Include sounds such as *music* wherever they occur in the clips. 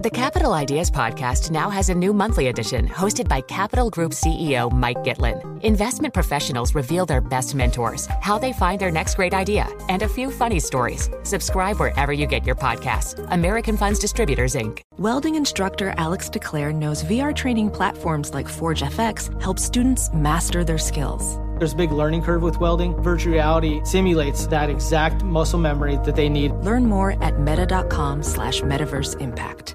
The Capital Ideas Podcast now has a new monthly edition hosted by Capital Group CEO Mike Gitlin. Investment professionals reveal their best mentors, how they find their next great idea, and a few funny stories. Subscribe wherever you get your podcasts. American Funds Distributors, Inc. Welding instructor Alex DeClaire knows VR training platforms like Forge FX help students master their skills. There's a big learning curve with welding. Virtual reality simulates that exact muscle memory that they need. Learn more at meta.com slash metaverse impact.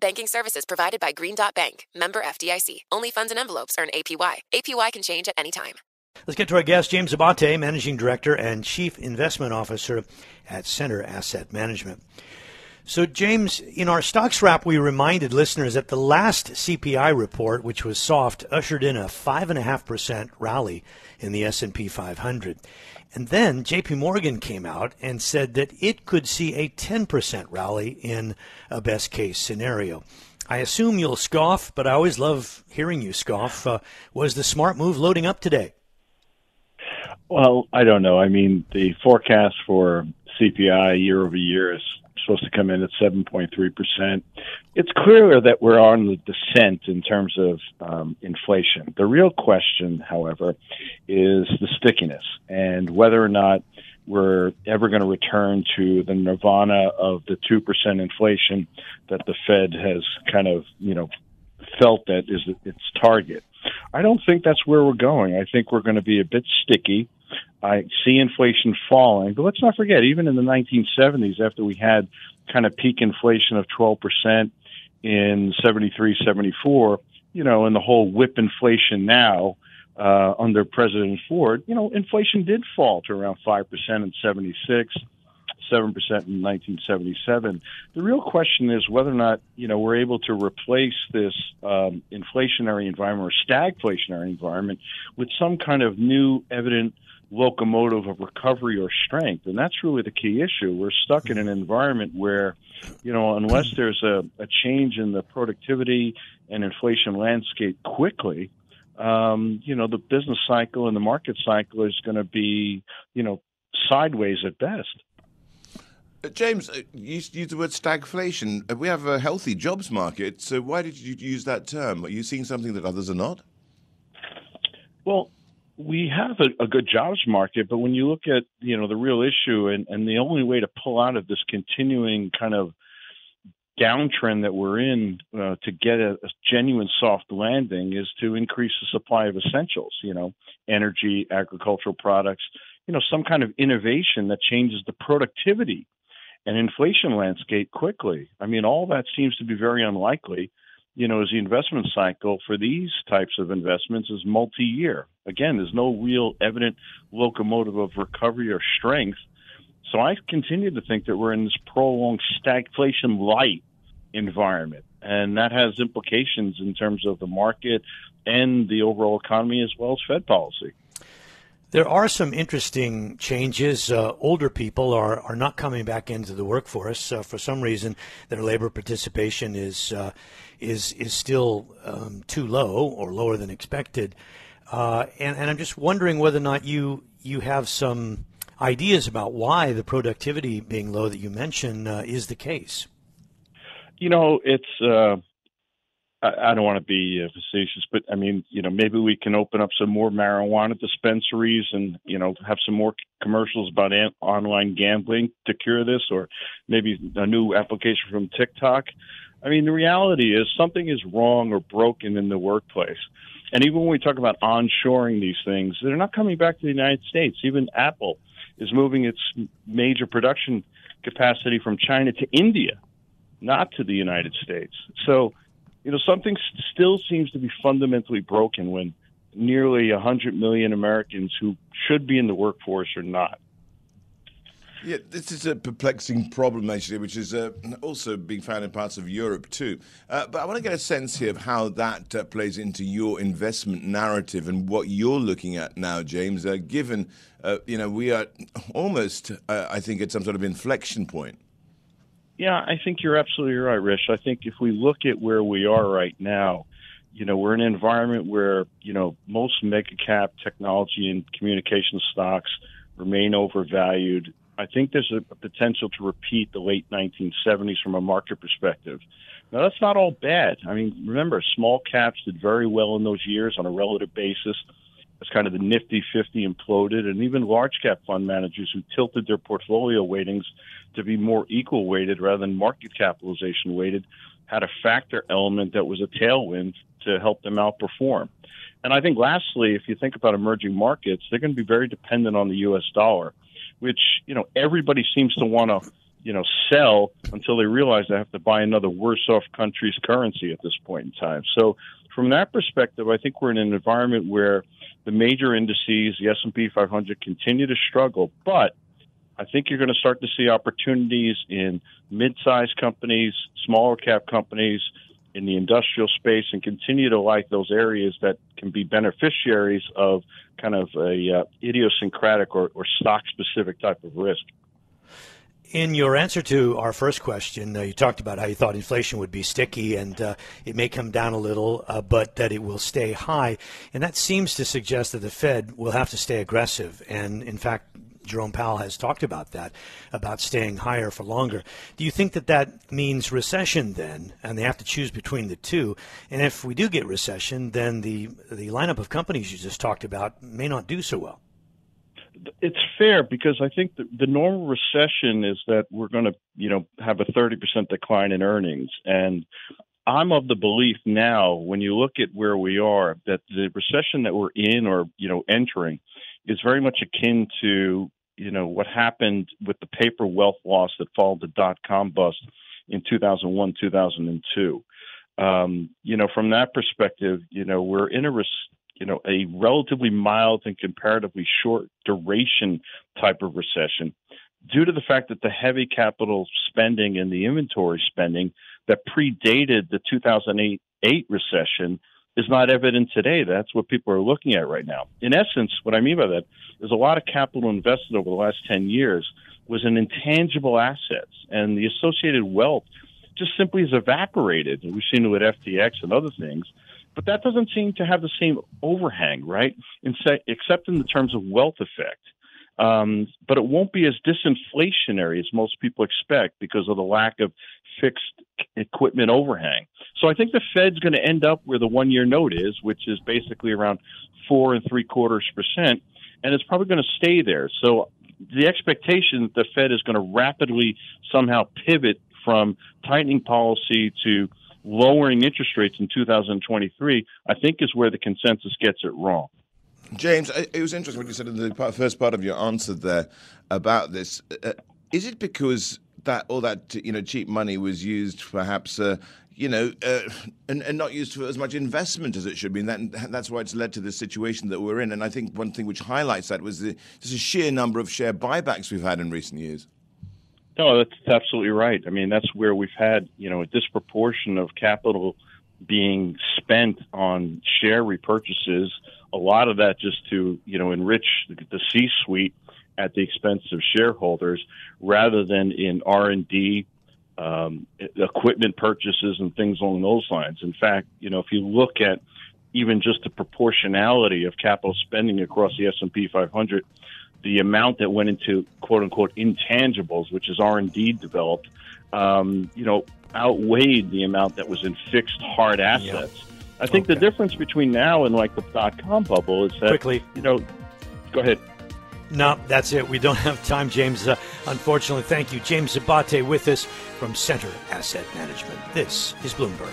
Banking services provided by Green Dot Bank, member FDIC. Only funds and envelopes earn APY. APY can change at any time. Let's get to our guest, James Abate, Managing Director and Chief Investment Officer at Centre Asset Management. So, James, in our stocks wrap, we reminded listeners that the last CPI report, which was soft, ushered in a five and a half percent rally in the S&P 500. And then JP Morgan came out and said that it could see a 10% rally in a best case scenario. I assume you'll scoff, but I always love hearing you scoff. Uh, was the smart move loading up today? Well, I don't know. I mean, the forecast for CPI year over year is supposed to come in at 7.3%. It's clear that we're on the descent in terms of um, inflation. The real question, however, is the stickiness and whether or not we're ever going to return to the nirvana of the 2% inflation that the Fed has kind of, you know, felt that is its target. I don't think that's where we're going. I think we're going to be a bit sticky. I see inflation falling, but let's not forget, even in the 1970s, after we had kind of peak inflation of 12% in 73, 74, you know, and the whole whip inflation now uh, under President Ford, you know, inflation did fall to around 5% in 76. 7% in 1977. The real question is whether or not, you know, we're able to replace this um, inflationary environment or stagflationary environment with some kind of new evident locomotive of recovery or strength. And that's really the key issue. We're stuck in an environment where, you know, unless there's a, a change in the productivity and inflation landscape quickly, um, you know, the business cycle and the market cycle is going to be, you know, sideways at best. Uh, James, uh, you used the word stagflation. Uh, we have a healthy jobs market, so why did you use that term? Are you seeing something that others are not? Well, we have a, a, good jobs market, but when you look at you know the real issue and, and the only way to pull out of this continuing kind of downtrend that we're in uh, to get a, a, genuine soft landing is to increase the supply of essentials. You know, energy, agricultural products. You know, some kind of innovation that changes the productivity and inflation landscape quickly. I mean, all that seems to be very unlikely you know, as the investment cycle for these types of investments is multi-year. Again, there's no real evident locomotive of recovery or strength. So I continue to think that we're in this prolonged stagflation light environment. And that has implications in terms of the market and the overall economy as well as Fed policy. There are some interesting changes. Uh, older people are, are not coming back into the workforce. Uh, for some reason, their labor participation is uh, is is still um, too low or lower than expected. Uh, and, and I'm just wondering whether or not you you have some ideas about why the productivity being low that you mentioned uh, is the case. You know, it's uh, I, don't want to be uh, facetious, but I mean, you know, maybe we can open up some more marijuana dispensaries and you know have some more commercials about an- online gambling to cure this, or maybe a new application from TikTok. I mean, the reality is something is wrong or broken in the workplace. And even when we talk about onshoring these things, they're not coming back to the United States. Even Apple is moving its major production capacity from China to India, not to the United States. So you know, something still seems to be fundamentally broken when nearly 100 million Americans who should be in the workforce are not. Yeah, this is a perplexing problem, actually, which is uh, also being found in parts of Europe too. Uh, but I want to get a sense here of how that uh, plays into your investment narrative and what you're looking at now, James. Uh, given uh, you know we are almost, uh, I think, at some sort of inflection point. Yeah, I think you're absolutely right, Rish. I think if we look at where we are right now, you know, we're in an environment where you know most mega cap technology and communication stocks remain overvalued I think there's a potential to repeat the late 1970s from a market perspective. Now, that's not all bad. I mean, remember, small caps did very well in those years on a relative basis as kind of the nifty 50 imploded, and even large cap fund managers who tilted their portfolio weightings to be more equal weighted rather than market capitalization weighted had a factor element that was a tailwind to help them outperform. And I think lastly, if you think about emerging markets, they're going to be very dependent on the US dollar which you know everybody seems to want to you know sell until they realize they have to buy another worse off country's currency at this point in time. So from that perspective, I think we're in an environment where the major indices, the S&P 500 continue to struggle, but I think you're going to start to see opportunities in mid-sized companies, smaller cap companies, in the industrial space and continue to like those areas that can be beneficiaries of kind of a uh, idiosyncratic or, or stock specific type of risk. In your answer to our first question, uh, you talked about how you thought inflation would be sticky and uh, it may come down a little, uh, but that it will stay high. And that seems to suggest that the Fed will have to stay aggressive. And in fact, Jerome Powell has talked about that, about staying higher for longer. Do you think that that means recession then, and they have to choose between the two? And if we do get recession, then the the lineup of companies you just talked about may not do so well. It's fair because I think the, the normal recession is that we're going to, you know, have a 30% decline in earnings. And I'm of the belief now, when you look at where we are, that the recession that we're in or, you know, entering is very much akin to you know what happened with the paper wealth loss that followed the dot com bust in 2001 2002 um, you know from that perspective you know we're in a res- you know a relatively mild and comparatively short duration type of recession due to the fact that the heavy capital spending and the inventory spending that predated the 2008 recession is not evident today. That's what people are looking at right now. In essence, what I mean by that is a lot of capital invested over the last 10 years was in intangible assets, and the associated wealth just simply has evaporated. We've seen it with FTX and other things, but that doesn't seem to have the same overhang, right? Se- except in the terms of wealth effect. Um, but it won't be as disinflationary as most people expect because of the lack of fixed equipment overhang. So I think the Fed's going to end up where the one year note is, which is basically around four and three quarters percent, and it's probably going to stay there. So the expectation that the Fed is going to rapidly somehow pivot from tightening policy to lowering interest rates in 2023, I think is where the consensus gets it wrong. James, it was interesting what you said in the first part of your answer there about this. Uh, is it because that all that you know cheap money was used perhaps uh, you know uh, and, and not used for as much investment as it should be and that, that's why it's led to the situation that we're in and I think one thing which highlights that was the just a sheer number of share buybacks we've had in recent years. No, that's absolutely right. I mean, that's where we've had, you know, a disproportion of capital being spent on share repurchases a lot of that just to you know enrich the C-suite at the expense of shareholders, rather than in R and D, um, equipment purchases and things along those lines. In fact, you know if you look at even just the proportionality of capital spending across the S&P 500, the amount that went into quote unquote intangibles, which is R and D developed, um, you know, outweighed the amount that was in fixed hard assets. I think okay. the difference between now and like the dot com bubble is that quickly, you know, go ahead. No, that's it. We don't *laughs* have time, James. Uh, unfortunately, thank you, James Abate, with us from Centre Asset Management. This is Bloomberg.